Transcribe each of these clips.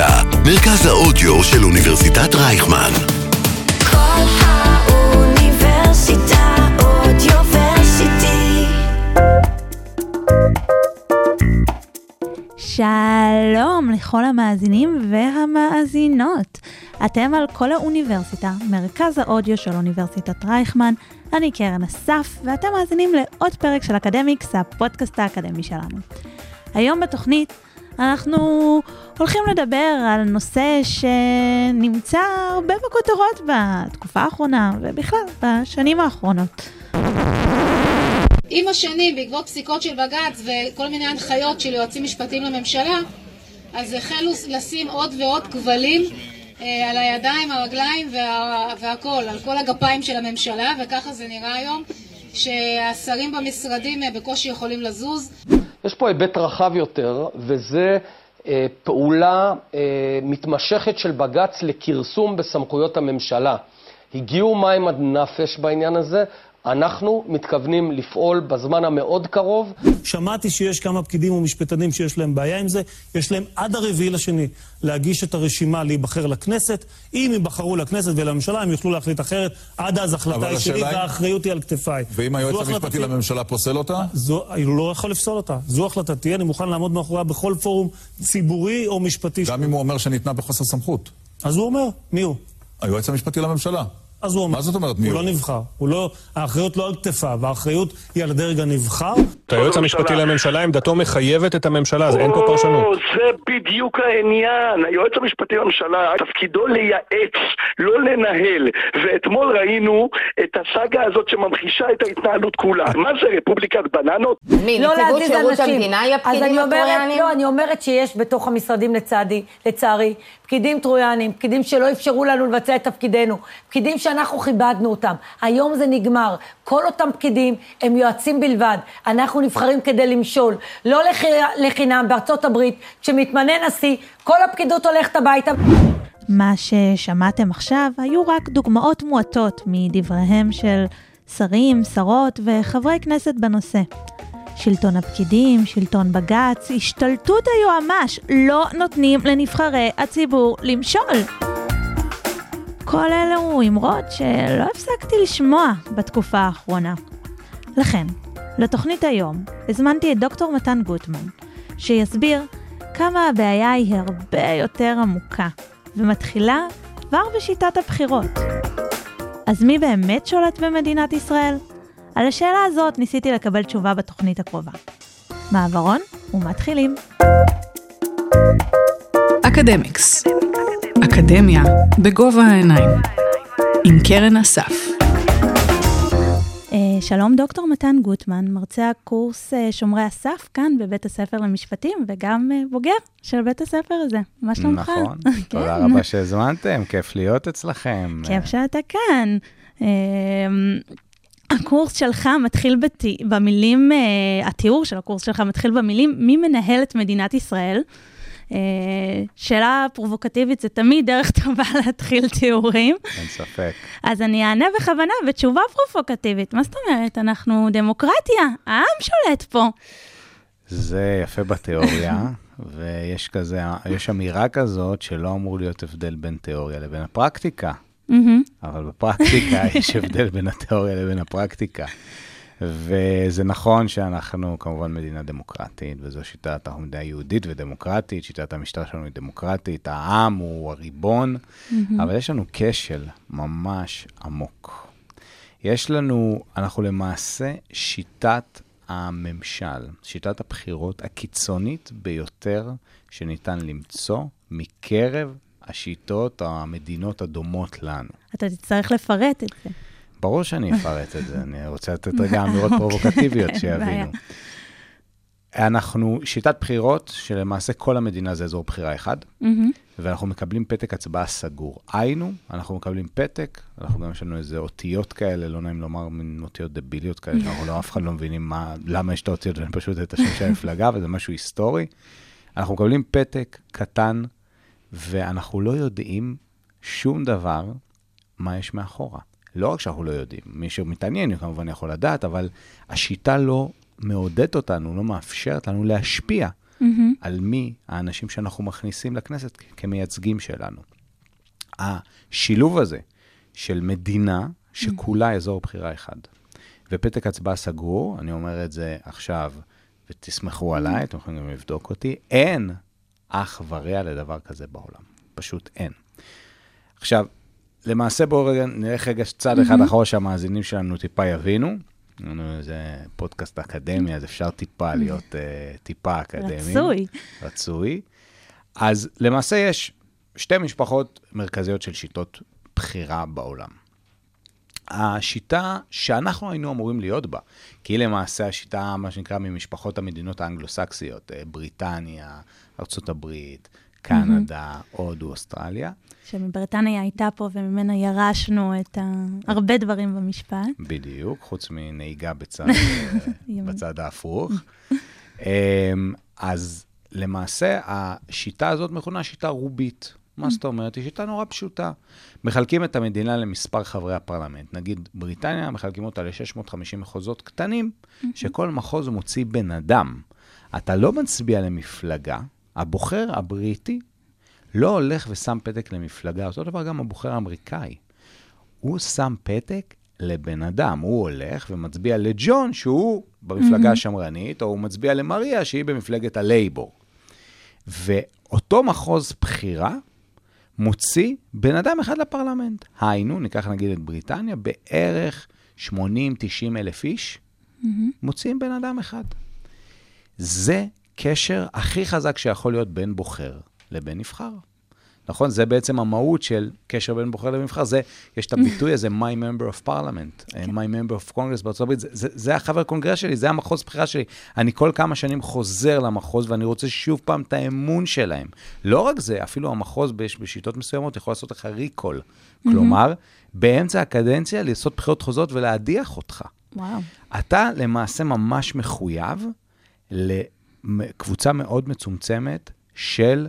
האוניברסיטה, מרכז האודיו של אוניברסיטת רייכמן. כל האוניברסיטה אודיוורסיטי. שלום לכל המאזינים והמאזינות. אתם על כל האוניברסיטה, מרכז האודיו של אוניברסיטת רייכמן. אני קרן אסף, ואתם מאזינים לעוד פרק של אקדמיקס, הפודקאסט האקדמי שלנו. היום בתוכנית אנחנו הולכים לדבר על נושא שנמצא הרבה בכותרות בתקופה האחרונה, ובכלל, בשנים האחרונות. עם השנים, בעקבות פסיקות של בג"ץ וכל מיני הנחיות של יועצים משפטיים לממשלה, אז החלו לשים עוד ועוד כבלים אה, על הידיים, הרגליים וה, והכל, על כל הגפיים של הממשלה, וככה זה נראה היום, שהשרים במשרדים אה, בקושי יכולים לזוז. יש פה היבט רחב יותר, וזה אה, פעולה אה, מתמשכת של בג"ץ לכרסום בסמכויות הממשלה. הגיעו מים עד נפש בעניין הזה, אנחנו מתכוונים לפעול בזמן המאוד קרוב. שמעתי שיש כמה פקידים ומשפטנים שיש להם בעיה עם זה. יש להם עד הרביעי לשני להגיש את הרשימה להיבחר לכנסת. אם ייבחרו לכנסת ולממשלה, הם יוכלו להחליט אחרת. עד אז החלטה היא שלי והאחריות היא על כתפיי. ואם היועץ המשפטי. לממשלה פוסל אותה? זו, אני לא יכול לפסול אותה. זו החלטתי, אני מוכן לעמוד מאחוריה בכל פורום ציבורי או משפטי. גם אם הוא אומר שניתנה בחוסר סמכות. אז הוא אומר, מי הוא? היועץ המשפטי לממשלה. אז הוא אומר. מה זאת אומרת, מי הוא הוא? לא נבחר. הוא לא, האחריות לא על כתפיו, האחריות היא על הדרג הנבחר. היועץ המשפטי לממשלה, עמדתו מחייבת את הממשלה, אז אין פה פרשנות. או, זה בדיוק העניין. היועץ המשפטי לממשלה, תפקידו לייעץ, לא לנהל. ואתמול ראינו את הסאגה הזאת שממחישה את ההתנהלות כולה. מה זה, רפובליקת בננות? מי, לא להזיז שירות אנשים. המדינה היא אז הפקידים אני אומרת, הטרויאנים? לא, אני אומרת שיש בתוך המשרדים לצדי, לצערי, פקידים טרויאנים, פקידים שלא אפשרו לנו לבצע את תפקידנו, פקידים שאנחנו כיבדנו אותם. היום זה נגמר. כל אותם פקידים הם יועצים בלבד. אנחנו נבחרים כדי למשול. לא לח... לחינם בארצות הברית, כשמתמנה נשיא, כל הפקידות הולכת הביתה. מה ששמעתם עכשיו היו רק דוגמאות מועטות מדבריהם של שרים, שרות וחברי כנסת בנושא. שלטון הפקידים, שלטון בג"ץ, השתלטות היועמ"ש, לא נותנים לנבחרי הציבור למשול. כל אלו אמרות שלא הפסקתי לשמוע בתקופה האחרונה. לכן, לתוכנית היום הזמנתי את דוקטור מתן גוטמן, שיסביר כמה הבעיה היא הרבה יותר עמוקה, ומתחילה כבר בשיטת הבחירות. אז מי באמת שולט במדינת ישראל? על השאלה הזאת ניסיתי לקבל תשובה בתוכנית הקרובה. מעברון ומתחילים. אקדמיקס. אקדמיה בגובה העיניים. עם קרן אסף. אה, שלום דוקטור מתן גוטמן, מרצה הקורס אה, שומרי הסף כאן בבית הספר למשפטים, וגם אה, בוגר של בית הספר הזה. מה שלומך? נכון, כן. תודה רבה שהזמנתם, כיף להיות אצלכם. כיף שאתה כאן. הקורס שלך מתחיל בת... במילים, אה, התיאור של הקורס שלך מתחיל במילים, מי מנהל את מדינת ישראל? אה, שאלה פרובוקטיבית, זה תמיד דרך טובה להתחיל תיאורים. אין ספק. אז אני אענה בכוונה בתשובה פרובוקטיבית. מה זאת אומרת? אנחנו דמוקרטיה, העם שולט פה. זה יפה בתיאוריה, ויש כזה, יש אמירה כזאת שלא אמור להיות הבדל בין תיאוריה לבין הפרקטיקה. מהמם. אבל בפרקטיקה יש הבדל בין התיאוריה לבין הפרקטיקה. וזה נכון שאנחנו כמובן מדינה דמוקרטית, וזו שיטת, אנחנו מדינה יהודית ודמוקרטית, שיטת המשטר שלנו היא דמוקרטית, העם הוא הריבון, אבל יש לנו כשל ממש עמוק. יש לנו, אנחנו למעשה שיטת הממשל, שיטת הבחירות הקיצונית ביותר שניתן למצוא מקרב השיטות, המדינות הדומות לנו. אתה תצטרך לפרט את זה. ברור שאני אפרט את זה, אני רוצה לתת רגע אמירות פרובוקטיביות בעיה. שיבינו. אנחנו, שיטת בחירות, שלמעשה כל המדינה זה אזור בחירה אחד, מהמם. ואנחנו מקבלים פתק הצבעה סגור. היינו, אנחנו מקבלים פתק, אנחנו גם יש לנו איזה אותיות כאלה, לא נעים לומר, מין אותיות דביליות כאלה, שאנחנו לא, אף אחד לא מבינים מה, למה יש את האותיות, ואין פשוט את השם של המפלגה, וזה משהו היסטורי. אנחנו מקבלים פתק קטן, ואנחנו לא יודעים שום דבר מה יש מאחורה. לא רק שאנחנו לא יודעים, מי שמתעניין כמובן יכול לדעת, אבל השיטה לא מעודדת אותנו, לא מאפשרת לנו להשפיע מהמם. על מי האנשים שאנחנו מכניסים לכנסת כמייצגים שלנו. השילוב הזה של מדינה שכולה אזור בחירה אחד, ופתק הצבעה סגור, אני אומר את זה עכשיו, ותסמכו עליי, אתם יכולים גם לבדוק אותי, אין אח ורע לדבר כזה בעולם. פשוט אין. עכשיו, למעשה בואו רגע, נלך רגע צעד אחד אחורה שהמאזינים שלנו טיפה יבינו. זה פודקאסט אקדמי, אז אפשר טיפה להיות uh, טיפה אקדמי. רצוי. רצוי. אז למעשה יש שתי משפחות מרכזיות של שיטות בחירה בעולם. השיטה שאנחנו היינו אמורים להיות בה, כי היא למעשה השיטה, מה שנקרא, ממשפחות המדינות האנגלוסקסיות, אה, בריטניה, ארה"ב, קנדה, הודו, אוסטרליה. שמבריטניה הייתה פה וממנה ירשנו את ה... הרבה דברים במשפט. בדיוק, חוץ מנהיגה בצד, אה, בצד ההפוך. אמ, אז למעשה, השיטה הזאת מכונה שיטה רובית. מה זאת אומרת? היא שיטה נורא פשוטה. מחלקים את המדינה למספר חברי הפרלמנט. נגיד, בריטניה, מחלקים אותה ל-650 מחוזות קטנים, שכל מחוז מוציא בן אדם. אתה לא מצביע למפלגה, הבוחר הבריטי לא הולך ושם פתק למפלגה, אותו דבר גם הבוחר האמריקאי. הוא שם פתק לבן אדם, הוא הולך ומצביע לג'ון, שהוא במפלגה השמרנית, או הוא מצביע למריה, שהיא במפלגת הלייבור. ואותו מחוז בחירה מוציא בן אדם אחד לפרלמנט. היינו, ניקח נגיד את בריטניה, בערך 80-90 אלף איש, מוציאים בן אדם אחד. זה קשר הכי חזק שיכול להיות בין בוחר לבין נבחר. נכון? זה בעצם המהות של קשר בין בוחר לנבחר. זה, יש את הביטוי הזה, my member of parliament, כן. my member of congress בארצות הברית, זה, זה, זה החבר קונגרס שלי, זה המחוז בחירה שלי. אני כל כמה שנים חוזר למחוז ואני רוצה שוב פעם את האמון שלהם. לא רק זה, אפילו המחוז בש, בשיטות מסוימות יכול לעשות לך ריקול. כלומר, באמצע הקדנציה לעשות בחירות חוזרות ולהדיח אותך. וואו. אתה למעשה ממש מחויב לקבוצה מאוד מצומצמת של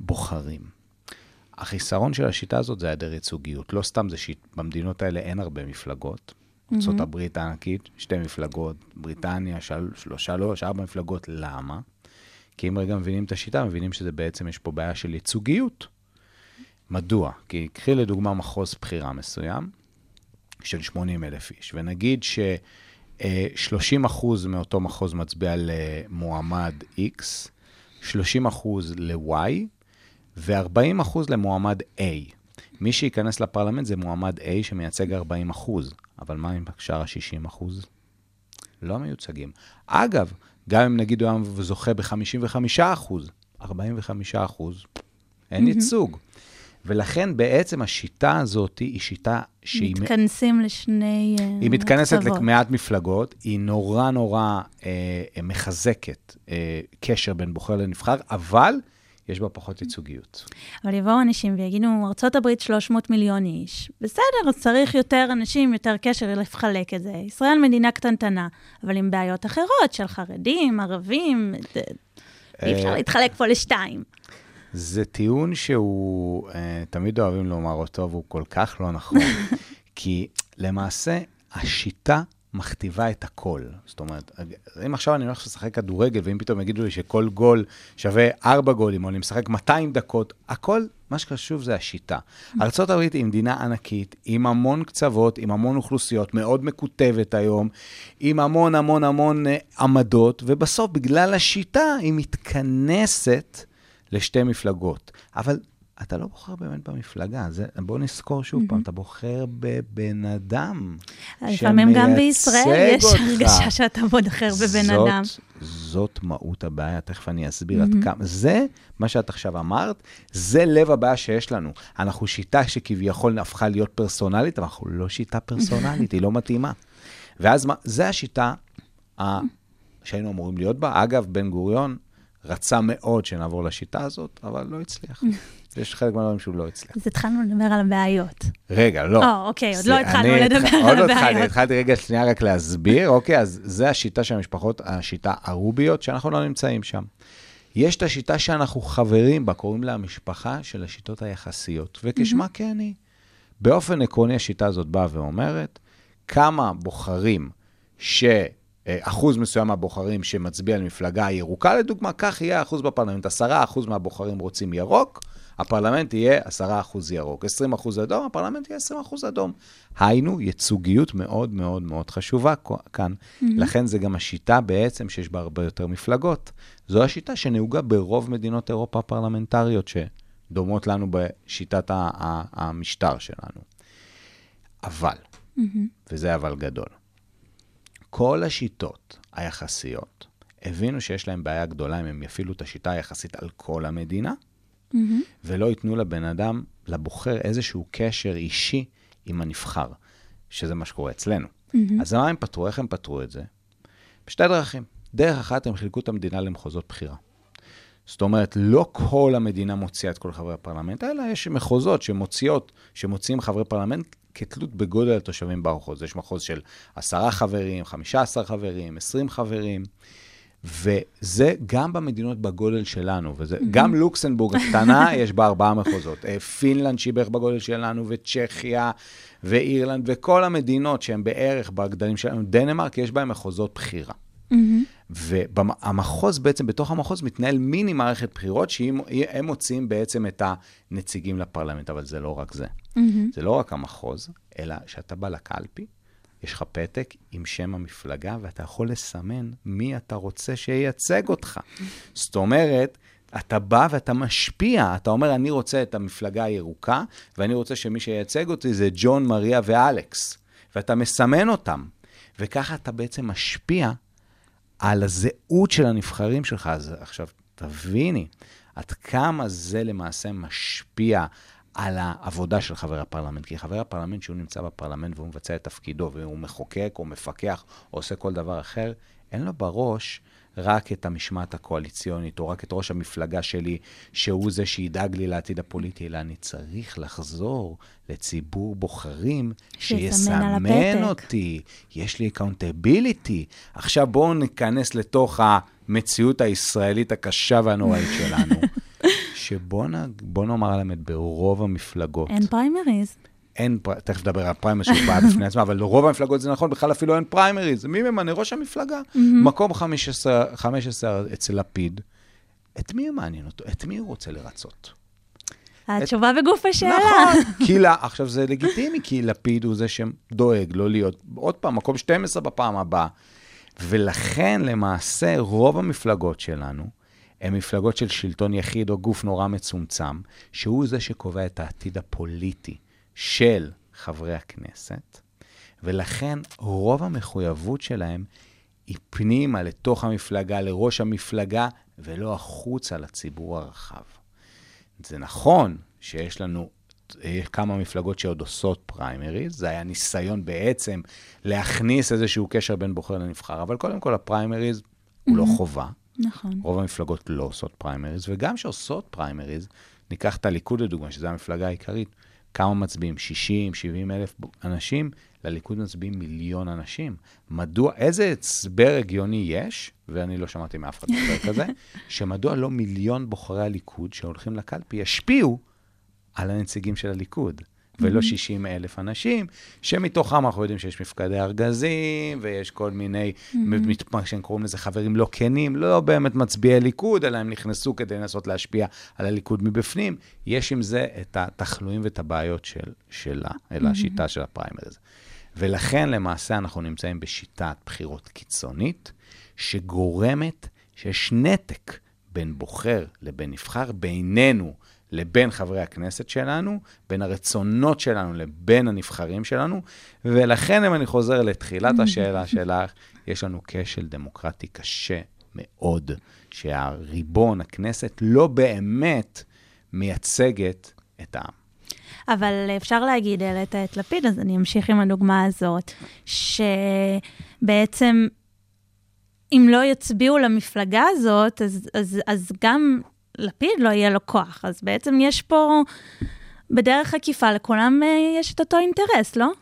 בוחרים. החיסרון של השיטה הזאת זה היעדר ייצוגיות. לא סתם זה שיט, במדינות האלה אין הרבה מפלגות. ארה"ב mm-hmm. הענקית, שתי מפלגות, בריטניה, של, שלוש, שלוש, ארבע מפלגות. למה? כי אם רגע מבינים את השיטה, מבינים שזה בעצם, יש פה בעיה של ייצוגיות. מדוע? כי קחי לדוגמה מחוז בחירה מסוים, של 80 אלף איש, ונגיד ש... 30 אחוז מאותו מחוז מצביע למועמד X, 30 אחוז ל-Y, ו-40 אחוז למועמד A. מי שייכנס לפרלמנט זה מועמד A שמייצג 40 אחוז, אבל מה עם שאר ה-60 אחוז? לא מיוצגים. אגב, גם אם נגיד הוא היה זוכה ב-55 אחוז, 45 אחוז, אין ייצוג. ולכן בעצם השיטה הזאת היא שיטה שהיא... מתכנסים לשני uh, היא מתכנסת קצוות. למעט מפלגות, היא נורא נורא אה, מחזקת אה, קשר בין בוחר לנבחר, אבל יש בה פחות ייצוגיות. אבל יבואו אנשים ויגידו, ארה"ב 300 מיליון איש, בסדר, אז צריך יותר אנשים, יותר קשר לחלק את זה. ישראל מדינה קטנטנה, אבל עם בעיות אחרות של חרדים, ערבים, זה- אי אפשר אה, להתחלק פה לשתיים. זה טיעון שהוא, אה, תמיד אוהבים לומר אותו, והוא כל כך לא נכון. כי למעשה, השיטה מכתיבה את הכל. זאת אומרת, אם עכשיו אני הולך לשחק כדורגל, ואם פתאום יגידו לי שכל גול שווה ארבע גולים, או אני משחק 200 דקות, הכל, מה שחשוב זה השיטה. ארה"ב היא מדינה ענקית, עם המון קצוות, עם המון אוכלוסיות, מאוד מקוטבת היום, עם המון המון המון אה, עמדות, ובסוף, בגלל השיטה, היא מתכנסת לפשתי מפלגות. אבל אתה לא בוחר באמת במפלגה, זה, בוא נזכור שוב פעם, אתה בוחר בבן אדם לפעמים גם בישראל יש אותך. הרגשה שאתה בוחר בבן זאת, אדם. זאת מהות הבעיה, תכף אני אסביר עד כמה. זה, מה שאת עכשיו אמרת, זה לב הבעיה שיש לנו. אנחנו שיטה שכביכול הפכה להיות פרסונלית, אבל אנחנו לא שיטה פרסונלית, היא לא מתאימה. ואז מה, זה השיטה ה... שהיינו אמורים להיות בה. אגב, בן גוריון רצה מאוד שנעבור לשיטה הזאת, אבל לא הצליח. יש חלק מהדברים שהוא לא הצליח. אז התחלנו לדבר על הבעיות. רגע, לא. אה, אוקיי, עוד לא התחלנו לדבר על עוד לא התחלתי, הבעיות. התחלתי רגע שנייה רק להסביר, אוקיי, אז זה השיטה של המשפחות, השיטה הרוביות, שאנחנו לא נמצאים שם. יש את השיטה שאנחנו חברים בה, קוראים לה המשפחה של השיטות היחסיות, וכשמה כן היא. באופן עקרוני, השיטה הזאת באה ואומרת, כמה בוחרים אה, אחוז מסוים מהבוחרים שמצביע למפלגה ירוקה, לדוגמה, כך יהיה האחוז בפרלמנט. 10% מהבוחרים רוצים ירוק, הפרלמנט יהיה 10% ירוק. 20% אדום, הפרלמנט יהיה 20% אדום. היינו, ייצוגיות מאוד מאוד מאוד חשובה כאן. Mm-hmm. לכן זה גם השיטה בעצם שיש בה הרבה יותר מפלגות. זו השיטה שנהוגה ברוב מדינות אירופה הפרלמנטריות, שדומות לנו בשיטת המשטר שלנו. אבל, mm-hmm. וזה אבל גדול, כל השיטות היחסיות הבינו שיש להם בעיה גדולה אם הם יפעילו את השיטה היחסית על כל המדינה, mm-hmm. ולא ייתנו לבן אדם, לבוחר, איזשהו קשר אישי עם הנבחר, שזה מה שקורה אצלנו. Mm-hmm. אז מה הם פתרו? איך הם פתרו את זה? בשתי דרכים. דרך אחת, הם חילקו את המדינה למחוזות בחירה. זאת אומרת, לא כל המדינה מוציאה את כל חברי הפרלמנט, אלא יש מחוזות שמוציאות, שמוציאים חברי פרלמנט כתלות בגודל התושבים במחוז. יש מחוז של עשרה חברים, חמישה עשר חברים, עשרים חברים, וזה גם במדינות בגודל שלנו, וזה, mm-hmm. גם לוקסמבורג הקטנה, יש בה ארבעה מחוזות. אה, פינלנד שהיא בערך בגודל שלנו, וצ'כיה, ואירלנד, וכל המדינות שהן בערך בגדלים שלנו, דנמרק, יש בהן מחוזות בחירה. Mm-hmm. והמחוז בעצם, בתוך המחוז מתנהל מיני מערכת בחירות, שהם מוצאים בעצם את הנציגים לפרלמנט, אבל זה לא רק זה. Mm-hmm. זה לא רק המחוז, אלא שאתה בא לקלפי, יש לך פתק עם שם המפלגה, ואתה יכול לסמן מי אתה רוצה שייצג אותך. זאת אומרת, אתה בא ואתה משפיע, אתה אומר, אני רוצה את המפלגה הירוקה, ואני רוצה שמי שייצג אותי זה ג'ון, מריה ואלכס. ואתה מסמן אותם. וככה אתה בעצם משפיע על הזהות של הנבחרים שלך. אז עכשיו, תביני, עד כמה זה למעשה משפיע על העבודה של חבר הפרלמנט. כי חבר הפרלמנט, שהוא נמצא בפרלמנט והוא מבצע את תפקידו, והוא מחוקק או מפקח או עושה כל דבר אחר, אין לו בראש רק את המשמעת הקואליציונית, או רק את ראש המפלגה שלי, שהוא זה שידאג לי לעתיד הפוליטי, אלא אני צריך לחזור לציבור בוחרים שיסמן אותי. יש לי accountability. עכשיו בואו ניכנס לתוך המציאות הישראלית הקשה והנוראית שלנו. שבוא נאמר על האמת, ברוב המפלגות... אין פריימריז. אין, תכף נדבר על פריימריז שהוא בעיה בפני עצמה, אבל לרוב המפלגות זה נכון, בכלל אפילו אין פריימריז. מי ממנה? ראש המפלגה. מקום 15, 15 אצל לפיד, את מי מעניין אותו? את מי הוא רוצה לרצות? התשובה את... בגוף השאלה. נכון, כי לה, עכשיו זה לגיטימי, כי לפיד הוא זה שדואג לא להיות, עוד פעם, מקום 12 בפעם הבאה. ולכן, למעשה, רוב המפלגות שלנו, הן מפלגות של שלטון יחיד או גוף נורא מצומצם, שהוא זה שקובע את העתיד הפוליטי של חברי הכנסת, ולכן רוב המחויבות שלהם היא פנימה לתוך המפלגה, לראש המפלגה, ולא החוצה לציבור הרחב. זה נכון שיש לנו יש כמה מפלגות שעוד עושות פריימריז, זה היה ניסיון בעצם להכניס איזשהו קשר בין בוחר לנבחר, אבל קודם כל הפריימריז. הוא לא חובה. נכון. רוב המפלגות לא עושות פריימריז, וגם שעושות פריימריז, ניקח את הליכוד לדוגמה, שזו המפלגה העיקרית, כמה מצביעים? 60, 70 אלף אנשים? לליכוד מצביעים מיליון אנשים. מדוע, איזה הסבר הגיוני יש, ואני לא שמעתי מאף אחד הסבר כזה, שמדוע לא מיליון בוחרי הליכוד שהולכים לקלפי ישפיעו על הנציגים של הליכוד? ולא 60 אלף אנשים, שמתוכם אנחנו יודעים שיש מפקדי ארגזים, ויש כל מיני, מה שהם קוראים לזה חברים לא כנים, לא באמת מצביעי ליכוד, אלא הם נכנסו כדי לנסות להשפיע על הליכוד מבפנים. יש עם זה את התחלואים ואת הבעיות של, שלה, אלא השיטה של הפריימריז. ולכן למעשה אנחנו נמצאים בשיטת בחירות קיצונית, שגורמת שיש נתק בין בוחר לבין נבחר, בינינו לבין חברי הכנסת שלנו, בין הרצונות שלנו לבין הנבחרים שלנו, ולכן אם אני חוזר לתחילת השאלה שלך, יש לנו כשל דמוקרטי קשה מאוד, שהריבון, הכנסת, לא באמת מייצגת את העם. אבל אפשר להגיד, העלית את לפיד, אז אני אמשיך עם הדוגמה הזאת, שבעצם אם לא יצביעו למפלגה הזאת, אז, אז, אז גם לפיד לא יהיה לו כוח. אז בעצם יש פה, בדרך עקיפה, לכולם אה, יש את אותו אינטרס, לא?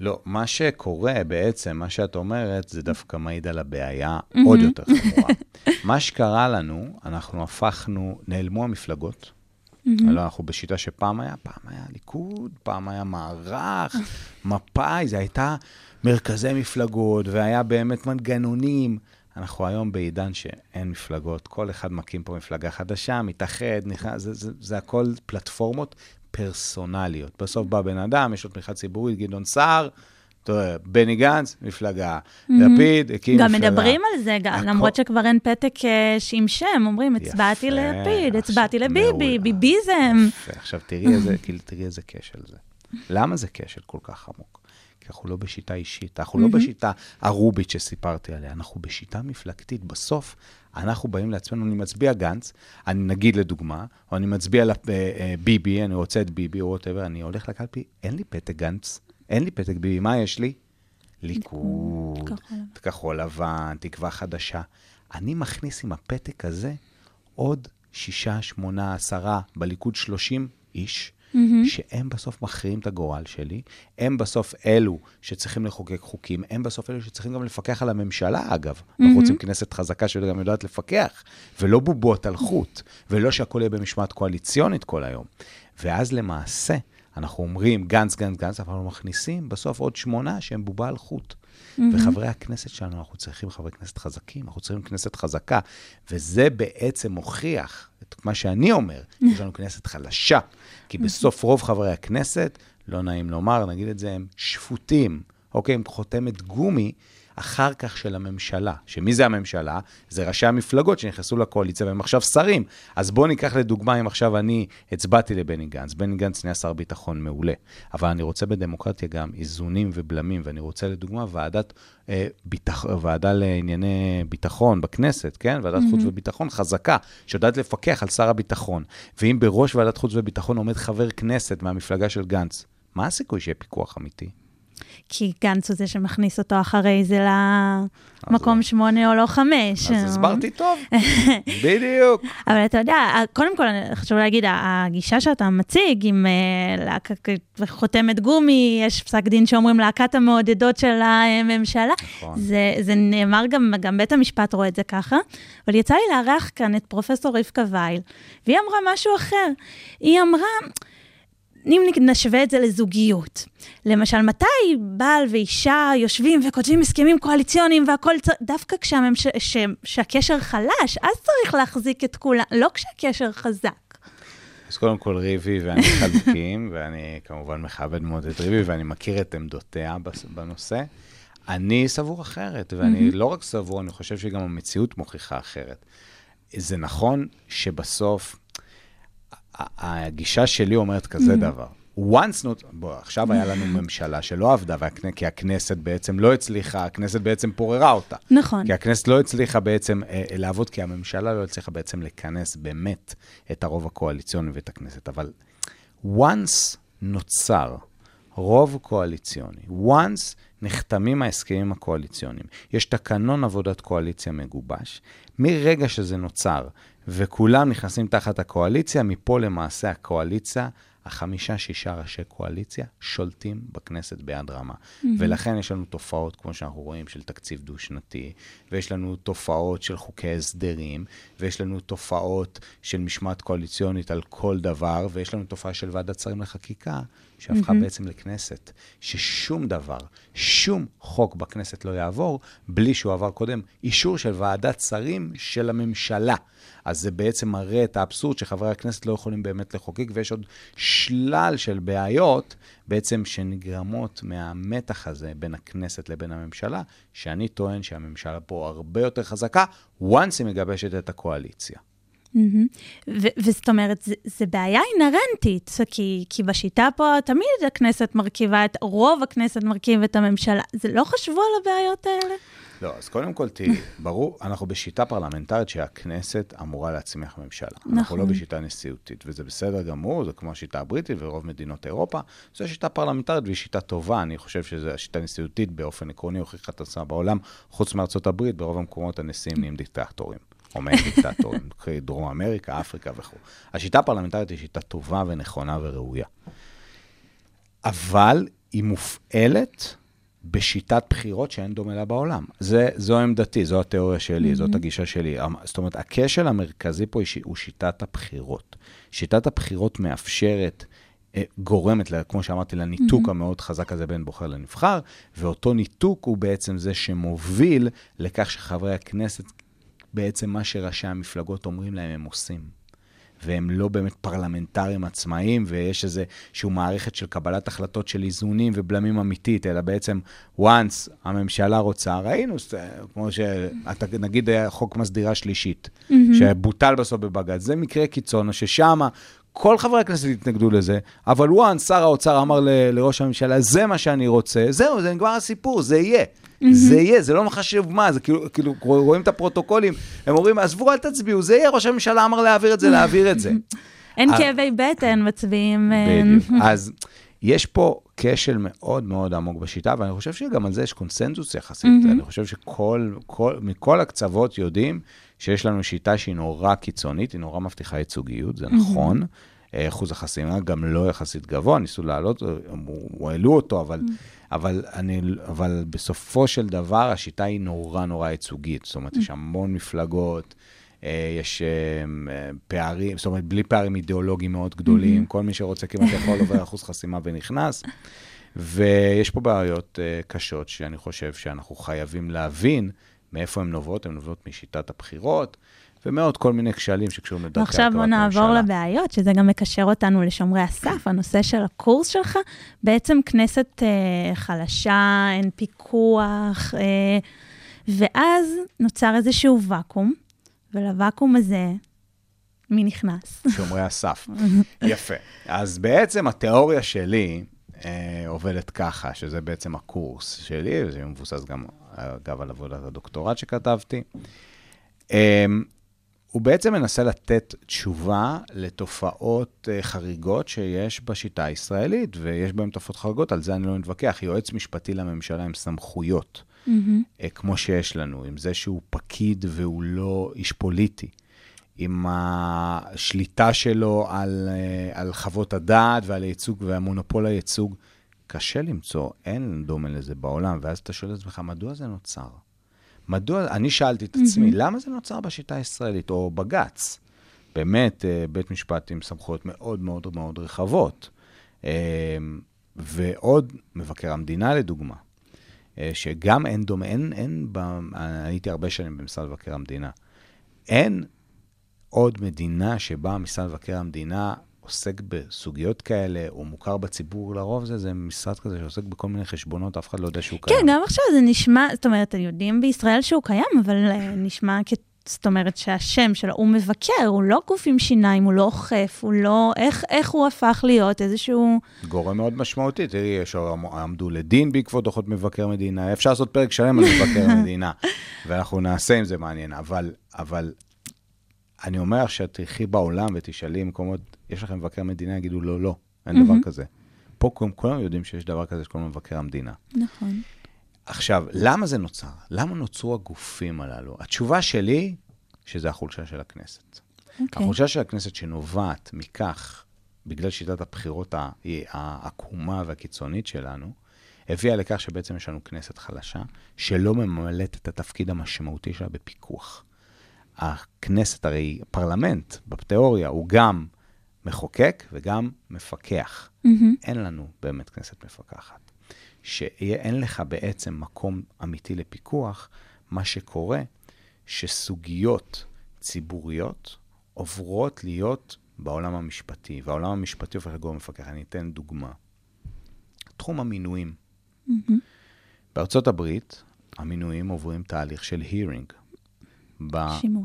לא, מה שקורה בעצם, מה שאת אומרת, זה דווקא מעיד על הבעיה עוד יותר חמורה. מה שקרה לנו, אנחנו הפכנו, נעלמו המפלגות. הלוא אנחנו בשיטה שפעם היה, פעם היה ליכוד, פעם היה מערך, מפא"י, זה הייתה מרכזי מפלגות, והיה באמת מנגנונים. אנחנו היום בעידן שאין מפלגות, כל אחד מקים פה מפלגה חדשה, מתאחד, נכנס, זה, זה, זה הכל פלטפורמות פרסונליות. בסוף בא בן אדם, יש לו תמיכה ציבורית, גדעון סער, בני גנץ, מפלגה, לפיד, הקים גם מפלגה. מדברים על זה, גם- למרות שכבר אין פתק אה, עם שם, אומרים, הצבעתי יפה, לפיד, עכשיו, הצבעתי לביבי. ביביזם. עכשיו כאילו, תראי איזה כשל זה. למה זה כשל כל כך עמוק? כי אנחנו לא בשיטה אישית, אנחנו לא בשיטה הרובית שסיפרתי עליה, אנחנו בשיטה מפלגתית. בסוף, אנחנו באים לעצמנו, אני מצביע גנץ, אני נגיד לדוגמה, או אני מצביע לביבי, אני רוצה את ביבי, או whatever, אני הולך לקלפי, אין לי פתק גנץ, אין לי פתק ביבי, מה יש לי? ליכוד, כחול לבן, תקווה חדשה. אני מכניס עם הפתק הזה עוד שישה, שמונה, עשרה, בליכוד שלושים איש, שהם בסוף מכריעים את הגורל שלי, הם בסוף אלו שצריכים לחוקק חוקים, הם בסוף אלו שצריכים גם לפקח על הממשלה, אגב. אנחנו רוצים כנסת חזקה שגם יודעת לפקח, ולא בובות על חוט, ולא שהכול יהיה במשמעת קואליציונית כל היום. ואז למעשה, אנחנו אומרים גנץ, גנץ, גנץ, אבל אנחנו מכניסים בסוף עוד שמונה שהם בובה על חוט. וחברי הכנסת שלנו, אנחנו צריכים חברי כנסת חזקים, אנחנו צריכים כנסת חזקה, וזה בעצם מוכיח את מה שאני אומר, יש לנו כנסת חלשה, כי בסוף רוב חברי הכנסת, לא נעים לומר, נגיד את זה, הם שפוטים, אוקיי? הם חותמת גומי אחר כך של הממשלה. שמי זה הממשלה? זה ראשי המפלגות שנכנסו לקואליציה והם עכשיו שרים. אז בואו ניקח לדוגמה, אם עכשיו אני הצבעתי לבני גנץ, בני גנץ נהיה שר ביטחון מעולה, אבל אני רוצה בדמוקרטיה גם איזונים ובלמים, ואני רוצה לדוגמה ועדת, אה, ביטח, ועדה לענייני ביטחון בכנסת, כן? ועדת חוץ וביטחון חזקה, שיודעת לפקח על שר הביטחון. ואם בראש ועדת חוץ וביטחון עומד חבר כנסת מהמפלגה של גנץ, מה הסיכוי שיהיה פיקוח אמיתי? כי גנץ הוא זה שמכניס אותו אחרי זה למקום שמונה או לא חמש. אז הסברתי טוב, בדיוק. אבל אתה יודע, קודם כל, חשוב להגיד, הגישה שאתה מציג עם אה, חותמת גומי, יש פסק דין שאומרים להקת המעודדות של הממשלה, נכון. זה, זה נאמר גם, גם בית המשפט רואה את זה ככה, אבל יצא לי לארח כאן את פרופסור רבקה וייל, והיא אמרה משהו אחר. היא אמרה, אם נשווה את זה לזוגיות, למשל, מתי בעל ואישה יושבים וכותבים הסכמים קואליציוניים והכל, צ... דווקא כשהממש... ש... שהקשר חלש, אז צריך להחזיק את כולם, לא כשהקשר חזק. אז קודם כל ריבי ואני חלוקים, ואני כמובן מכבד מאוד את ריבי, ואני מכיר את עמדותיה בנושא. אני סבור אחרת, ואני לא רק סבור, אני חושב שגם המציאות מוכיחה אחרת. זה נכון שבסוף, הגישה שלי אומרת כזה דבר. once not, בוא, עכשיו היה לנו ממשלה שלא עבדה, והכנ... כי הכנסת בעצם לא הצליחה, הכנסת בעצם פוררה אותה. נכון. כי הכנסת לא הצליחה בעצם אה, אה, לעבוד, כי הממשלה לא הצליחה בעצם לכנס באמת את הרוב הקואליציוני ואת הכנסת. אבל once נוצר רוב קואליציוני, once נחתמים ההסכמים הקואליציוניים, יש תקנון עבודת קואליציה מגובש, מרגע שזה נוצר וכולם נכנסים תחת הקואליציה, מפה למעשה הקואליציה החמישה, שישה ראשי קואליציה שולטים בכנסת ביד רמה. Mm-hmm. ולכן יש לנו תופעות, כמו שאנחנו רואים, של תקציב דו-שנתי, ויש לנו תופעות של חוקי הסדרים, ויש לנו תופעות של משמעת קואליציונית על כל דבר, ויש לנו תופעה של ועדת שרים לחקיקה, שהפכה mm-hmm. בעצם לכנסת, ששום דבר, שום חוק בכנסת לא יעבור, בלי שהוא עבר קודם אישור של ועדת שרים של הממשלה. אז זה בעצם מראה את האבסורד שחברי הכנסת לא יכולים באמת לחוקק, ויש עוד שלל של בעיות בעצם שנגרמות מהמתח הזה בין הכנסת לבין הממשלה, שאני טוען שהממשלה פה הרבה יותר חזקה, once היא מגבשת את הקואליציה. ו- וזאת אומרת, זה, זה בעיה אינהרנטית, כי, כי בשיטה פה תמיד הכנסת מרכיבה את, רוב הכנסת מרכיב את הממשלה. זה לא חשבו על הבעיות האלה? לא, אז קודם כל, תראי, ברור, אנחנו בשיטה פרלמנטרית שהכנסת אמורה להצמיח ממשלה. נכון. אנחנו לא בשיטה נשיאותית, וזה בסדר גמור, זה כמו השיטה הבריטית ורוב מדינות אירופה. זו שיטה פרלמנטרית והיא שיטה טובה, אני חושב שזו השיטה הנשיאותית באופן עקרוני הוכיחה את עצמה בעולם, חוץ מארצות הברית, ברוב המקומות הנשיאים נהיים דיקטטורים. או מעין דיקטטורים, דרום אמריקה, אפריקה וכו'. השיטה הפרלמנטרית היא שיטה טובה ונכונה וראויה. אבל היא מופעלת בשיטת בחירות שאין דומה לה בעולם. זה, זו עמדתי, זו התיאוריה שלי, mm-hmm. זאת הגישה שלי. זאת אומרת, הכשל המרכזי פה הוא שיטת הבחירות. שיטת הבחירות מאפשרת אה, גורמת, כמו שאמרתי, לניתוק mm-hmm. המאוד חזק הזה בין בוחר לנבחר, ואותו ניתוק הוא בעצם זה שמוביל לכך שחברי הכנסת, בעצם מה שראשי המפלגות אומרים להם, הם עושים. והם לא באמת פרלמנטרים עצמאיים, ויש איזושהי מערכת של קבלת החלטות של איזונים ובלמים אמיתית, אלא בעצם, once הממשלה רוצה, ראינו, כמו שאתה, נגיד חוק מסדירה שלישית, mm-hmm. שבוטל בסוף בבג"ץ, זה מקרה קיצון, ששם כל חברי הכנסת התנגדו לזה, אבל וואן, שר האוצר אמר ל- לראש הממשלה, זה מה שאני רוצה, זהו, זה נגמר הסיפור, זה יהיה. Mm-hmm. זה יהיה, זה לא מחשב מה, זה כאילו, כאילו, רואים את הפרוטוקולים, הם אומרים, עזבו, אל תצביעו, זה יהיה, ראש הממשלה אמר להעביר את זה, להעביר את זה. אין כאבי בטן, מצביעים... אה, בדיוק. אז יש פה כשל מאוד מאוד עמוק בשיטה, ואני חושב שגם על זה יש קונסנזוס יחסית. Mm-hmm. אני חושב שכל, כל, מכל הקצוות יודעים שיש לנו שיטה שהיא נורא קיצונית, היא נורא מבטיחה ייצוגיות, זה נכון. אה, אחוז החסימה גם לא יחסית גבוה, ניסו להעלות, הוא העלו אותו, אבל, אבל, אני, אבל בסופו של דבר השיטה היא נורא נורא ייצוגית. זאת אומרת, יש המון מפלגות, אה, יש אה, פערים, זאת אומרת, בלי פערים אידיאולוגיים מאוד גדולים, כל מי שרוצה כמעט יכול עובר אחוז חסימה ונכנס. ויש פה בעיות קשות שאני חושב שאנחנו חייבים להבין מאיפה הן נובעות, הן נובעות משיטת הבחירות. ומעוד כל מיני כשלים שקשורים לדרכי הרכבת ממשלה. עכשיו בוא נעבור ממשלה. לבעיות, שזה גם מקשר אותנו לשומרי הסף, הנושא של הקורס שלך. בעצם כנסת אה, חלשה, אין פיקוח, אה, ואז נוצר איזשהו ואקום, ולוואקום הזה, מי נכנס? שומרי הסף. יפה. אז בעצם התיאוריה שלי אה, עובדת ככה, שזה בעצם הקורס שלי, וזה מבוסס גם, אגב, על עבודת הדוקטורט שכתבתי. אה, הוא בעצם מנסה לתת תשובה לתופעות uh, חריגות שיש בשיטה הישראלית, ויש בהן תופעות חריגות, על זה אני לא מתווכח. יועץ משפטי לממשלה עם סמכויות, mm-hmm. כמו שיש לנו, עם זה שהוא פקיד והוא לא איש פוליטי, עם השליטה שלו על, uh, על חוות הדעת ועל הייצוג והמונופול הייצוג, קשה למצוא, אין דומה לזה בעולם, ואז אתה שואל את עצמך, מדוע זה נוצר? מדוע, אני שאלתי את עצמי. למה זה נוצר בשיטה הישראלית, או בג"ץ? באמת, אה, בית משפט עם סמכויות מאוד מאוד מאוד רחבות. אה, ועוד, מבקר המדינה לדוגמה, אה, שגם אין דומה, אין, אין, ב, הייתי הרבה שנים במשרד מבקר המדינה, אין עוד מדינה שבה משרד מבקר המדינה עוסק בסוגיות כאלה, הוא מוכר בציבור לרוב, זה, זה משרד כזה שעוסק בכל מיני חשבונות, אף אחד לא יודע שהוא כן, קיים. כן, גם עכשיו זה נשמע, זאת אומרת, יודעים בישראל שהוא קיים, אבל אה, נשמע כ... זאת אומרת שהשם שלו, הוא מבקר, הוא לא גוף עם שיניים, הוא לא אוכף, הוא לא... איך, איך הוא הפך להיות איזשהו... גורם מאוד משמעותי. תראי, יש עמדו לדין בעקבות דוחות מבקר מדינה. אפשר לעשות פרק שלם על מבקר המדינה, ואנחנו נעשה עם זה מעניין. אבל, אבל אני אומר שאת תלכי בעולם ותשאלי מקומות, יש לכם מבקר מדינה, יגידו לא, לא, אין mm-hmm. דבר כזה. פה כולם יודעים שיש דבר כזה שקוראים מבקר המדינה. נכון. עכשיו, למה זה נוצר? למה נוצרו הגופים הללו? התשובה שלי, שזה החולשה של הכנסת. Okay. אוקיי. החולשה של הכנסת שנובעת מכך, בגלל שיטת הבחירות העקומה והקיצונית שלנו, הביאה לכך שבעצם יש לנו כנסת חלשה, שלא ממלאת את התפקיד המשמעותי שלה בפיקוח. הכנסת, הרי פרלמנט, בתיאוריה, הוא גם מחוקק וגם מפקח. Mm-hmm. אין לנו באמת כנסת מפקחת. שאין לך בעצם מקום אמיתי לפיקוח, מה שקורה, שסוגיות ציבוריות עוברות להיות בעולם המשפטי, והעולם המשפטי הופך לגורם מפקח. אני אתן דוגמה. תחום המינויים. Mm-hmm. בארצות הברית, המינויים עוברים תהליך של hearing. שימוע.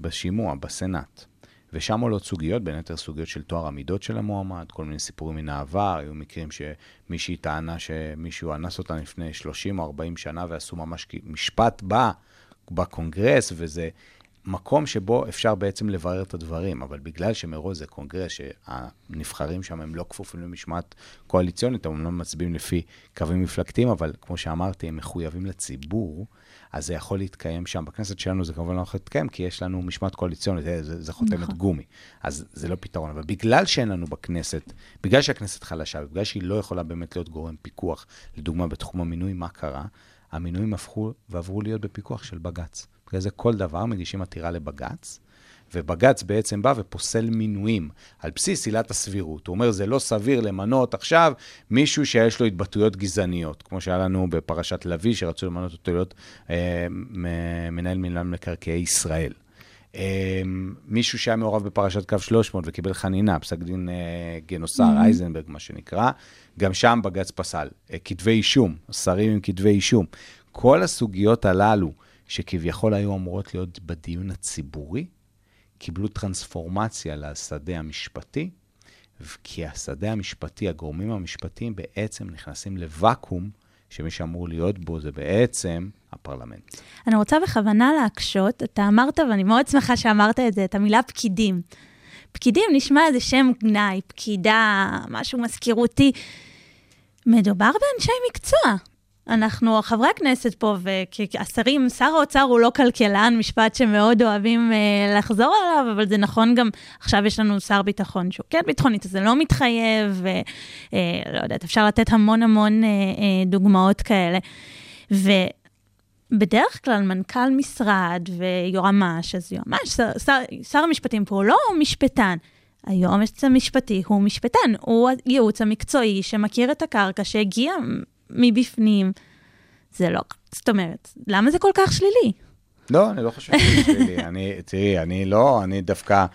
בשימוע, בסנאט. ושם עולות סוגיות, בין היתר סוגיות של טוהר המידות של המועמד, כל מיני סיפורים מן העבר, היו מקרים שמישהי טענה שמישהו אנס אותה לפני 30 או 40 שנה ועשו ממש משפט בה, בקונגרס, וזה מקום שבו אפשר בעצם לברר את הדברים, אבל בגלל שמראש זה קונגרס, שהנבחרים שם הם לא כפופים למשמעת קואליציונית, הם לא מצביעים לפי קווים מפלגתיים, אבל כמו שאמרתי, הם מחויבים לציבור. אז זה יכול להתקיים שם. בכנסת שלנו זה כמובן לא יכול להתקיים, כי יש לנו משמעת קואליציונית, זה, זה, חותמת נכון. גומי. אז זה לא פתרון. אבל בגלל שאין לנו בכנסת, בגלל שהכנסת חלשה, ובגלל שהיא לא יכולה באמת להיות גורם פיקוח, לדוגמה בתחום המינוי, מה קרה? המינויים הפכו ועברו להיות בפיקוח של בג"ץ. בגלל זה כל דבר מגישים עתירה לבג"ץ, ובג"ץ בעצם בא ופוסל מינויים על בסיס עילת הסבירות. הוא אומר, זה לא סביר למנות עכשיו מישהו שיש לו התבטאויות גזעניות, כמו שהיה לנו בפרשת לביא, שרצו למנות אותו להיות אה, מנהל מינהל מקרקעי ישראל. אה, מישהו שהיה מעורב בפרשת קו 300 וקיבל חנינה, פסק דין אה, גנוסר, mm-hmm. אייזנברג, מה שנקרא, גם שם בג"ץ פסל. אה, כתבי אישום, שרים עם כתבי אישום. כל הסוגיות הללו, שכביכול היו אמורות להיות בדיון הציבורי, קיבלו טרנספורמציה לשדה המשפטי, כי השדה המשפטי, הגורמים המשפטיים בעצם נכנסים לוואקום, שמי שאמור להיות בו זה בעצם הפרלמנט. אני רוצה בכוונה להקשות, אתה אמרת, ואני מאוד שמחה שאמרת את זה, את המילה פקידים. פקידים נשמע איזה שם גנאי, פקידה, משהו מזכירותי. מדובר באנשי מקצוע. אנחנו, חברי הכנסת פה, והשרים, שר האוצר הוא לא כלכלן, משפט שמאוד אוהבים אה, לחזור עליו, אבל זה נכון גם, עכשיו יש לנו שר ביטחון שהוא כן ביטחונית, אז זה לא מתחייב, ולא אה, יודעת, אפשר לתת המון המון אה, אה, דוגמאות כאלה. ובדרך כלל מנכ"ל משרד ויועמ"ש, אז יועמ"ש, שר, שר, שר המשפטים פה הוא לא משפטן. היועמ"ש המשפטי הוא משפטן, הוא הייעוץ המקצועי שמכיר את הקרקע, שהגיע מבפנים. זה לא, זאת אומרת, למה זה כל כך שלילי? לא, אני לא חושב שזה שלילי. אני, תראי, אני לא, אני דווקא,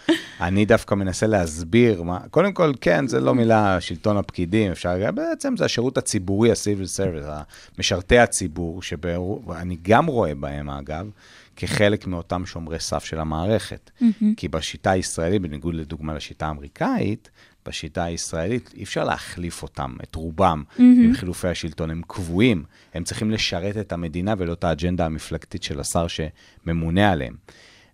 אני דווקא מנסה להסביר מה, קודם כל, כן, זה לא מילה שלטון הפקידים, אפשר, בעצם זה השירות הציבורי, ה-civil service, משרתי הציבור, שאני גם רואה בהם, אגב, כחלק מאותם שומרי סף של המערכת. Mm-hmm. כי בשיטה הישראלית, בניגוד לדוגמה לשיטה האמריקאית, בשיטה הישראלית, אי אפשר להחליף אותם, את רובם, mm-hmm. עם חילופי השלטון. הם קבועים, הם צריכים לשרת את המדינה ולא את האג'נדה המפלגתית של השר שממונה עליהם.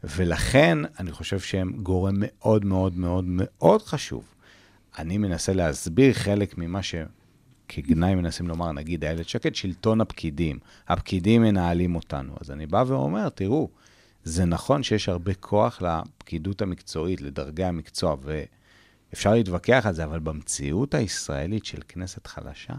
ולכן, אני חושב שהם גורם מאוד מאוד מאוד מאוד חשוב. אני מנסה להסביר חלק ממה שכגנאי מנסים לומר, נגיד, איילת שקד, שלטון הפקידים. הפקידים מנהלים אותנו. אז אני בא ואומר, תראו, זה נכון שיש הרבה כוח לפקידות המקצועית, לדרגי המקצוע, ו... אפשר להתווכח על זה, אבל במציאות הישראלית של כנסת חלשה,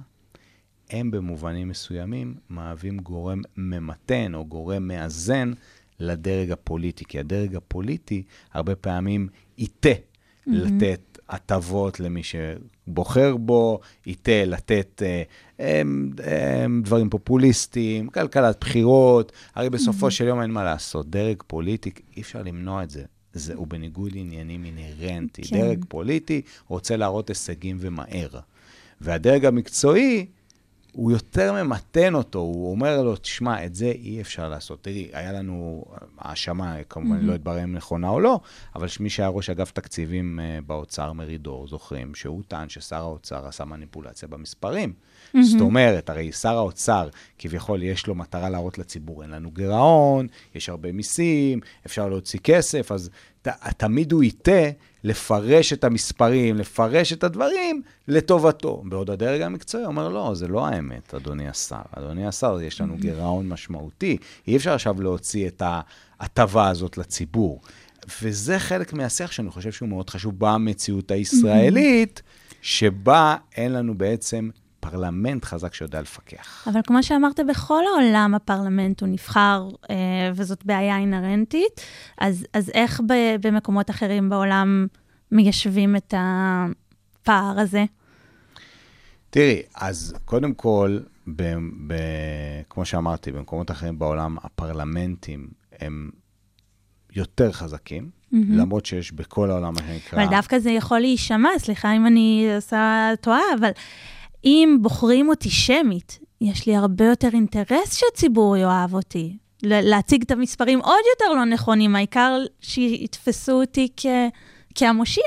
הם במובנים מסוימים מהווים גורם ממתן או גורם מאזן לדרג הפוליטי, כי הדרג הפוליטי הרבה פעמים ייטה mm-hmm. לתת הטבות למי שבוחר בו, ייטה לתת אה, אה, אה, דברים פופוליסטיים, כלכלת בחירות, הרי בסופו mm-hmm. של יום אין מה לעשות. דרג פוליטי, אי אפשר למנוע את זה. זה, הוא בניגוד לעניינים אינהרנטי. כן. דרג פוליטי רוצה להראות הישגים ומהר. והדרג המקצועי, הוא יותר ממתן אותו, הוא אומר לו, תשמע, את זה אי אפשר לעשות. תראי, היה לנו האשמה, כמובן, mm-hmm. לא אתברר אם נכונה או לא, אבל מי שהיה ראש אגף תקציבים uh, באוצר, מרידור, זוכרים, שהוא טען ששר האוצר עשה מניפולציה במספרים. Mm-hmm. זאת אומרת, הרי שר האוצר, כביכול, יש לו מטרה להראות לציבור, אין לנו גירעון, יש הרבה מיסים, אפשר להוציא כסף, אז ת, תמיד הוא יטה לפרש את המספרים, לפרש את הדברים לטובתו. בעוד הדרג המקצועי אומר, לא, זה לא האמת, אדוני השר. אדוני השר, יש לנו גירעון משמעותי. אי אפשר עכשיו להוציא את ההטבה הזאת לציבור. וזה חלק מהשיח שאני חושב שהוא מאוד חשוב במציאות הישראלית, שבה אין לנו בעצם פרלמנט חזק שיודע לפקח. אבל כמו שאמרת, בכל העולם הפרלמנט הוא נבחר, אה, וזאת בעיה אינהרנטית, אז, אז איך ב, במקומות אחרים בעולם מיישבים את הפער הזה? תראי, אז קודם כל, ב, ב, כמו שאמרתי, במקומות אחרים בעולם, הפרלמנטים הם יותר חזקים. Mm-hmm. למרות שיש בכל העולם מה שנקרא... אבל דווקא זה יכול להישמע, סליחה אם אני עושה טועה, אבל אם בוחרים אותי שמית, יש לי הרבה יותר אינטרס שהציבור יאהב אותי. להציג את המספרים עוד יותר לא נכונים, העיקר שיתפסו אותי כ... כהמושיע.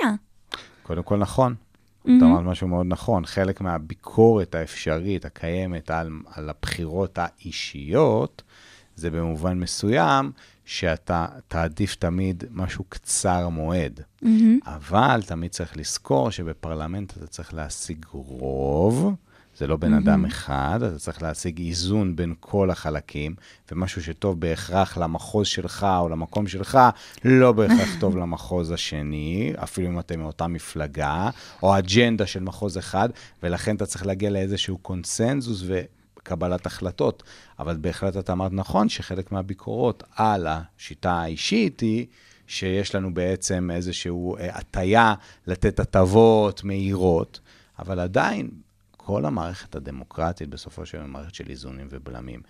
קודם כל נכון. Mm-hmm. אתה אמרת משהו מאוד נכון. חלק מהביקורת האפשרית הקיימת על, על הבחירות האישיות, זה במובן מסוים שאתה תעדיף תמיד משהו קצר מועד. Mm-hmm. אבל תמיד צריך לזכור שבפרלמנט אתה צריך להשיג רוב. זה לא בן mm-hmm. אדם אחד, אתה צריך להשיג איזון בין כל החלקים, ומשהו שטוב בהכרח למחוז שלך או למקום שלך, לא בהכרח טוב למחוז השני, אפילו אם אתם מאותה מפלגה, או אג'נדה של מחוז אחד, ולכן אתה צריך להגיע לאיזשהו קונסנזוס ו... קבלת החלטות. אבל בהחלט אתה אמרת נכון שחלק מהביקורות על השיטה האישית היא שיש לנו בעצם איזושהי אה, הטיה לתת הטבות מהירות, אבל עדיין, כל המערכת הדמוקרטית בסופו של דבר היא מערכת של איזונים ובלמים.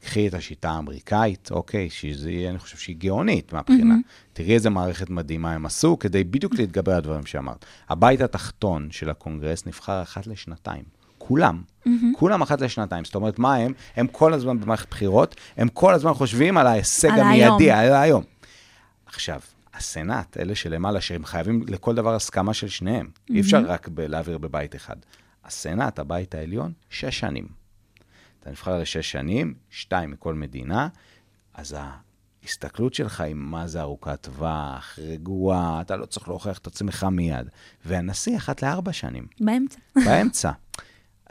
קחי את השיטה האמריקאית, אוקיי, שזה אני חושב שהיא גאונית מהבחינה. Mm-hmm. תראי איזה מערכת מדהימה הם עשו כדי בדיוק להתגבר על הדברים שאמרת. הבית התחתון של הקונגרס נבחר אחת לשנתיים. כולם, mm-hmm. כולם אחת לשנתיים. זאת אומרת, מה הם? הם כל הזמן במערכת בחירות, הם כל הזמן חושבים על ההישג על המיידי, היום. על היום. עכשיו, הסנאט, אלה שלמעלה, שהם חייבים לכל דבר הסכמה של שניהם. Mm-hmm. אי אפשר רק ב- להעביר בבית אחד. הסנאט, הבית העליון, שש שנים. אתה נבחר לשש שנים, שתיים מכל מדינה, אז ההסתכלות שלך היא מה זה ארוכת טווח, רגועה, אתה לא צריך להוכיח את עצמך מיד. והנשיא, אחת לארבע שנים. באמצע. באמצע.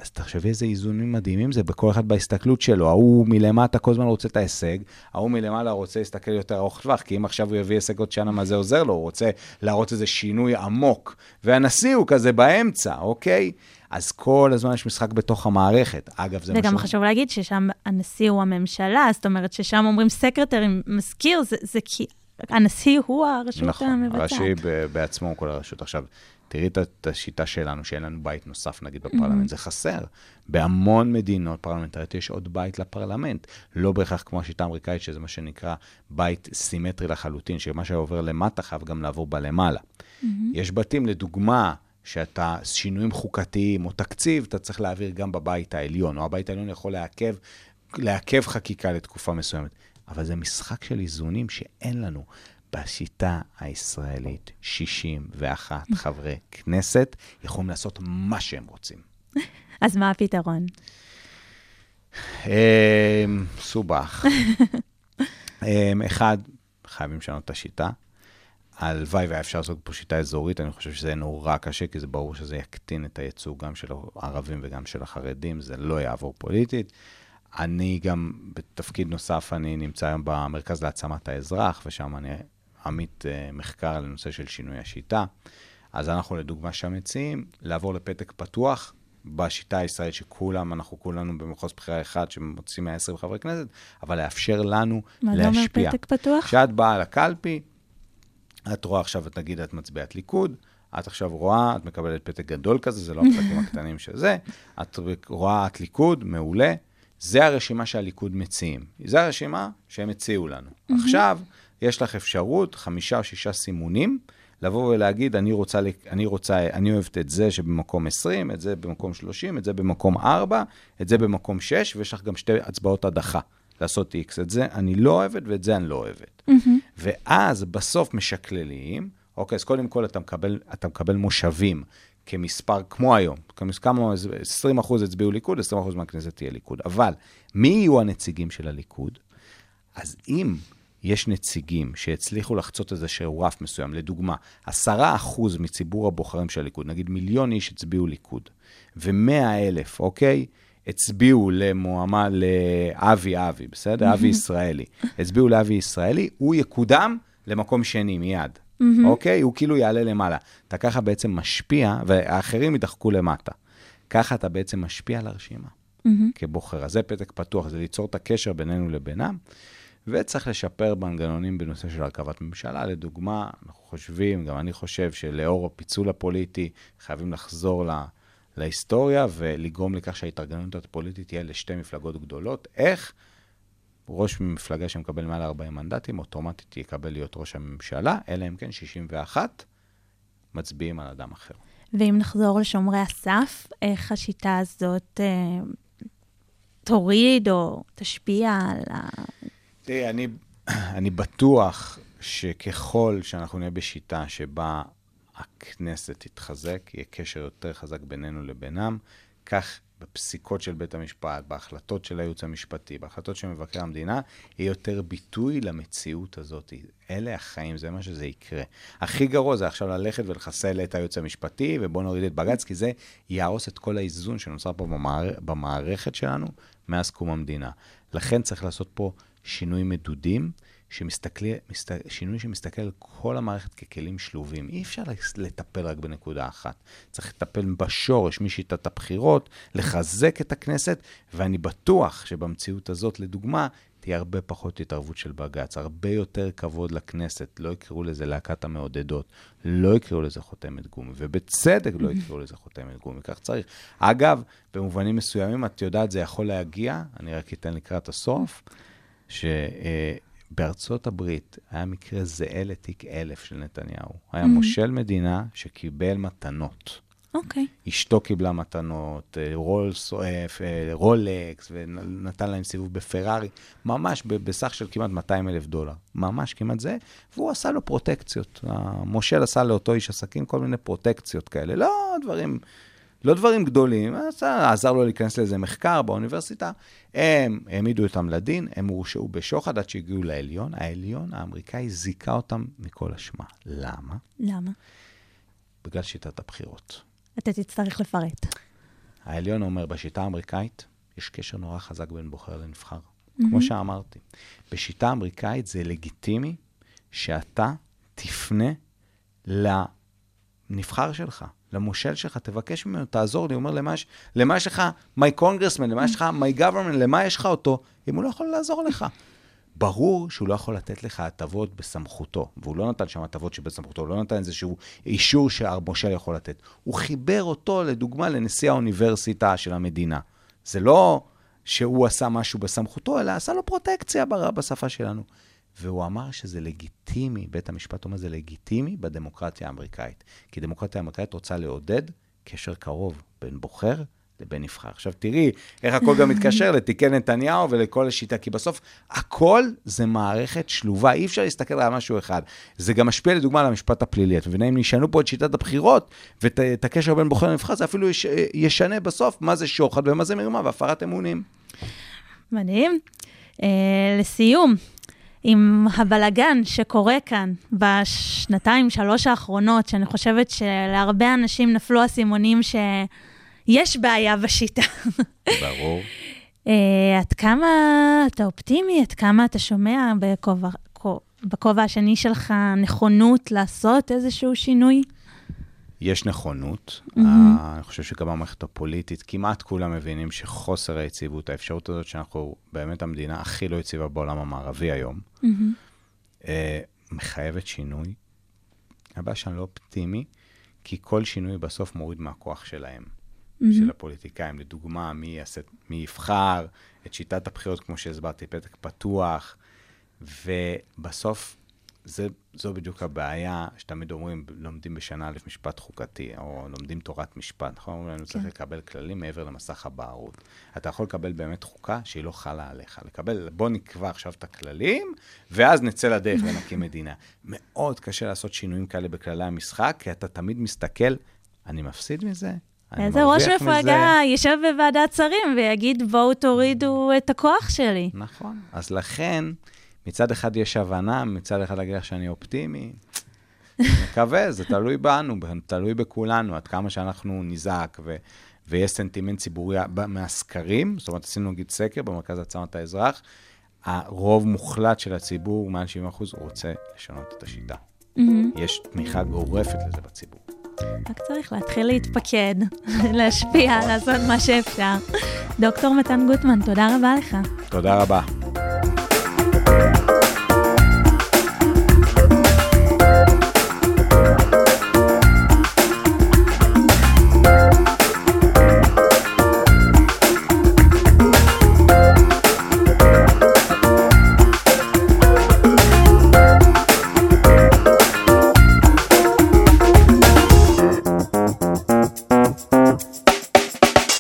אז תחשבי איזה איזונים מדהימים זה בכל אחד בהסתכלות שלו. ההוא מלמטה כל הזמן רוצה את ההישג, ההוא מלמעלה רוצה להסתכל יותר ארוך טווח, כי אם עכשיו הוא יביא הישג עוד שנה, מה זה עוזר לו? הוא רוצה להראות איזה שינוי עמוק. והנשיא הוא כזה באמצע, אוקיי? אז כל הזמן יש משחק בתוך המערכת. אגב, זה וגם משהו... חשוב להגיד ששם הנשיא הוא הממשלה, זאת אומרת ששם אומרים סקרטרי, מזכיר, זה, זה כי הנשיא הוא הרשות נכון, המבצעת. הראשי ב- בעצמו הוא כל הרשות. עכשיו, תראי את- השיטה שלנו, שאין לנו בית נוסף, נגיד, בפרלמנט, זה חסר. בהמון מדינות פרלמנטריות יש עוד בית לפרלמנט. לא בהכרח כמו השיטה האמריקאית, שזה מה שנקרא בית סימטרי לחלוטין, שמה שעובר למטה חייב גם לעבור בלמעלה. יש בתים, לדוגמה, שאתה, שינויים חוקתיים או תקציב, אתה צריך להעביר גם בבית העליון, או הבית העליון יכול לעכב, לעכב חקיקה לתקופה מסוימת. אבל זה משחק של איזונים שאין לנו. בשיטה הישראלית, 61 חברי כנסת יכולים לעשות מה שהם רוצים. אז מה הפתרון? אה, מסובך. אה, אחד, חייבים לשנות את השיטה. הלוואי והיה אפשר לעשות פה שיטה אזורית, אני חושב שזה נורא קשה, כי זה ברור שזה יקטין את הייצוג גם של הערבים וגם של החרדים, זה לא יעבור פוליטית. אני גם, בתפקיד נוסף, אני נמצא היום במרכז להעצמת האזרח, ושם אני עמית אה, מחקר על הנושא של שינוי השיטה. אז אנחנו, לדוגמה, שם מציעים לעבור לפתק פתוח, בשיטה הישראלית שכולם, אנחנו כולנו במחוז בחירה אחד שמוצאים 120 חברי כנסת, אבל לאפשר לנו מה זה להשפיע. אומר פתק פתוח? כשאת באה לקלפי, את רואה עכשיו, את נגיד, את מצביעת ליכוד, את עכשיו רואה, את מקבלת פתק גדול כזה, זה לא הפתקים הקטנים של זה, את רואה את ליכוד, מעולה, זה הרשימה שהליכוד מציעים. זה הרשימה שהם הציעו לנו. עכשיו, יש לך אפשרות, חמישה או שישה סימונים, לבוא ולהגיד, אני רוצה, אני רוצה, אני אוהבת את זה שבמקום 20, את זה במקום 30, את זה במקום 4, את זה במקום 6, ויש לך גם שתי הצבעות הדחה. לעשות X. את זה אני לא אוהבת ואת זה אני לא אוהבת. ואז בסוף משקללים, אוקיי, אז קודם כל אתה מקבל, אתה מקבל מושבים כמספר, כמו היום, כמה, 20 אחוז הצביעו ליכוד, 20 אחוז מהכנסת תהיה ליכוד. אבל מי יהיו הנציגים של הליכוד? אז אם יש נציגים שהצליחו לחצות איזשהו רף מסוים, לדוגמה, 10 אחוז מציבור הבוחרים של הליכוד, נגיד מיליון איש הצביעו ליכוד, ו-100 אלף, אוקיי? הצביעו למועמד, לאבי אבי, בסדר? אבי ישראלי. הצביעו לאבי ישראלי, הוא יקודם למקום שני מיד, אוקיי? הוא כאילו יעלה למעלה. אתה ככה בעצם משפיע, והאחרים יידחקו למטה. ככה אתה בעצם משפיע על הרשימה כבוחר. אז זה פתק פתוח, זה ליצור את הקשר בינינו לבינם. וצריך לשפר מנגנונים בנושא של הרכבת ממשלה. לדוגמה, אנחנו חושבים, גם אני חושב שלאור הפיצול הפוליטי, חייבים לחזור לה, להיסטוריה ולגרום לכך שההתארגנות הפוליטית תהיה לשתי מפלגות גדולות. איך? ראש מפלגה שמקבל מעל 40 מנדטים, אוטומטית יקבל להיות ראש הממשלה, אלא אם כן 61 מצביעים על אדם אחר. ואם נחזור לשומרי הסף, איך השיטה הזאת אה, תוריד או תשפיע על ה... תראי, אני, אני בטוח שככל שאנחנו נהיה בשיטה שבה הכנסת תתחזק, יהיה קשר יותר חזק בינינו לבינם, כך בפסיקות של בית המשפט, בהחלטות של הייעוץ המשפטי, בהחלטות של מבקר המדינה, יהיה יותר ביטוי למציאות הזאת. אלה החיים, זה מה שזה יקרה. הכי גרוע זה עכשיו ללכת ולחסל את הייעוץ המשפטי, ובואו נוריד את בג"ץ, כי זה יהרוס את כל האיזון שנוצר פה במער... במערכת שלנו מאז קום המדינה. לכן צריך לעשות פה שינוי מדודים, שמסתכל, מסת, שינוי שמסתכל על כל המערכת ככלים שלובים. אי אפשר לטפל רק בנקודה אחת. צריך לטפל בשורש משיטת הבחירות, לחזק את הכנסת, ואני בטוח שבמציאות הזאת, לדוגמה, תהיה הרבה פחות התערבות של בג"ץ, הרבה יותר כבוד לכנסת, לא יקראו לזה להקת המעודדות, לא יקראו לזה חותמת גומי, ובצדק לא יקראו לזה חותמת גומי, כך צריך. אגב, במובנים מסוימים, את יודעת, זה יכול להגיע, אני רק אתן לקראת הסוף, שבארצות הברית היה מקרה זהה לתיק אלף של נתניהו. היה מושל מדינה שקיבל מתנות. אוקיי. אשתו קיבלה מתנות, אה, רולס, אה, אה, רולקס, ונתן להם סיבוב בפרארי, ממש בסך של כמעט 200 אלף דולר. ממש כמעט זה, והוא עשה לו פרוטקציות. המושל עשה לאותו איש עסקים כל מיני פרוטקציות כאלה. לא דברים, לא דברים גדולים, עשה, עזר לו להיכנס לאיזה מחקר באוניברסיטה. הם העמידו אותם לדין, הם הורשעו בשוחד עד שהגיעו לעליון. העליון האמריקאי זיכה אותם מכל אשמה. למה? למה? בגלל שיטת הבחירות. אתה תצטרך לפרט. העליון אומר, בשיטה האמריקאית יש קשר נורא חזק בין בוחר לנבחר. Mhm. כמו שאמרתי, בשיטה האמריקאית זה לגיטימי שאתה תפנה לנבחר שלך, למושל שלך, תבקש ממנו, תעזור לי. הוא אומר, למה יש, למה יש לך my congressman, למה יש לך my government, למה יש לך אותו, אם הוא לא יכול לעזור לך. ברור שהוא לא יכול לתת לך הטבות בסמכותו, והוא לא נתן שם הטבות שבסמכותו, הוא לא נתן איזשהו אישור שהמושל יכול לתת. הוא חיבר אותו, לדוגמה, לנשיא האוניברסיטה של המדינה. זה לא שהוא עשה משהו בסמכותו, אלא עשה לו פרוטקציה בשפה שלנו. והוא אמר שזה לגיטימי, בית המשפט אומר, זה לגיטימי בדמוקרטיה האמריקאית. כי דמוקרטיה האמריקאית רוצה לעודד קשר קרוב בין בוחר לבין נבחר. עכשיו תראי איך הכל גם מתקשר לתיקי נתניהו ולכל השיטה, כי בסוף הכל זה מערכת שלובה, אי אפשר להסתכל על משהו אחד. זה גם משפיע לדוגמה על המשפט הפלילי. את מבינה, אם ישנו פה את שיטת הבחירות ואת הקשר בין בוחר לנבחר, זה אפילו יש, ישנה בסוף מה זה שוחד ומה זה מרמה והפרת אמונים. מדהים. Uh, לסיום, עם הבלגן שקורה כאן בשנתיים, שלוש האחרונות, שאני חושבת שלהרבה אנשים נפלו אסימונים שיש בעיה בשיטה. ברור. Uh, עד כמה אתה אופטימי? עד כמה אתה שומע בכובע, בכובע השני שלך נכונות לעשות איזשהו שינוי? יש נכונות. Mm-hmm. אני חושב שגם המערכת הפוליטית, כמעט כולם מבינים שחוסר היציבות, האפשרות הזאת שאנחנו באמת המדינה הכי לא יציבה בעולם המערבי היום, mm-hmm. מחייבת שינוי. הבעיה שאני לא אופטימי, כי כל שינוי בסוף מוריד מהכוח שלהם, mm-hmm. של הפוליטיקאים. לדוגמה, מי, יעשה, מי יבחר את שיטת הבחירות, כמו שהסברתי, פתק פתוח, ובסוף זה, זו בדיוק הבעיה שתמיד אומרים, לומדים בשנה א' משפט חוקתי, או לומדים תורת משפט, נכון? אומרים לנו, צריך לקבל כללים מעבר למסך הבערות. אתה יכול לקבל באמת חוקה שהיא לא חלה עליך. לקבל, בוא נקבע עכשיו את הכללים, ואז נצא לדרך ונקים מדינה. מאוד קשה לעשות שינויים כאלה בכללי המשחק, כי אתה תמיד מסתכל, אני מפסיד מזה? איזה ראש מפלגה יישב בוועדת שרים ויגיד, בואו תורידו את הכוח שלי. נכון. אז לכן... מצד אחד יש הבנה, מצד אחד להגיד לך שאני אופטימי. מקווה, זה תלוי בנו, תלוי בכולנו, עד כמה שאנחנו נזעק ו- ויש סנטימנט ציבורי מהסקרים, זאת אומרת, עשינו נגיד סקר במרכז הצעת האזרח, הרוב מוחלט של הציבור, מעל 70 אחוז, רוצה לשנות את השיטה. Mm-hmm. יש תמיכה גורפת לזה בציבור. רק צריך להתחיל להתפקד, להשפיע, לעשות מה שאפשר. דוקטור מתן גוטמן, תודה רבה לך. תודה רבה.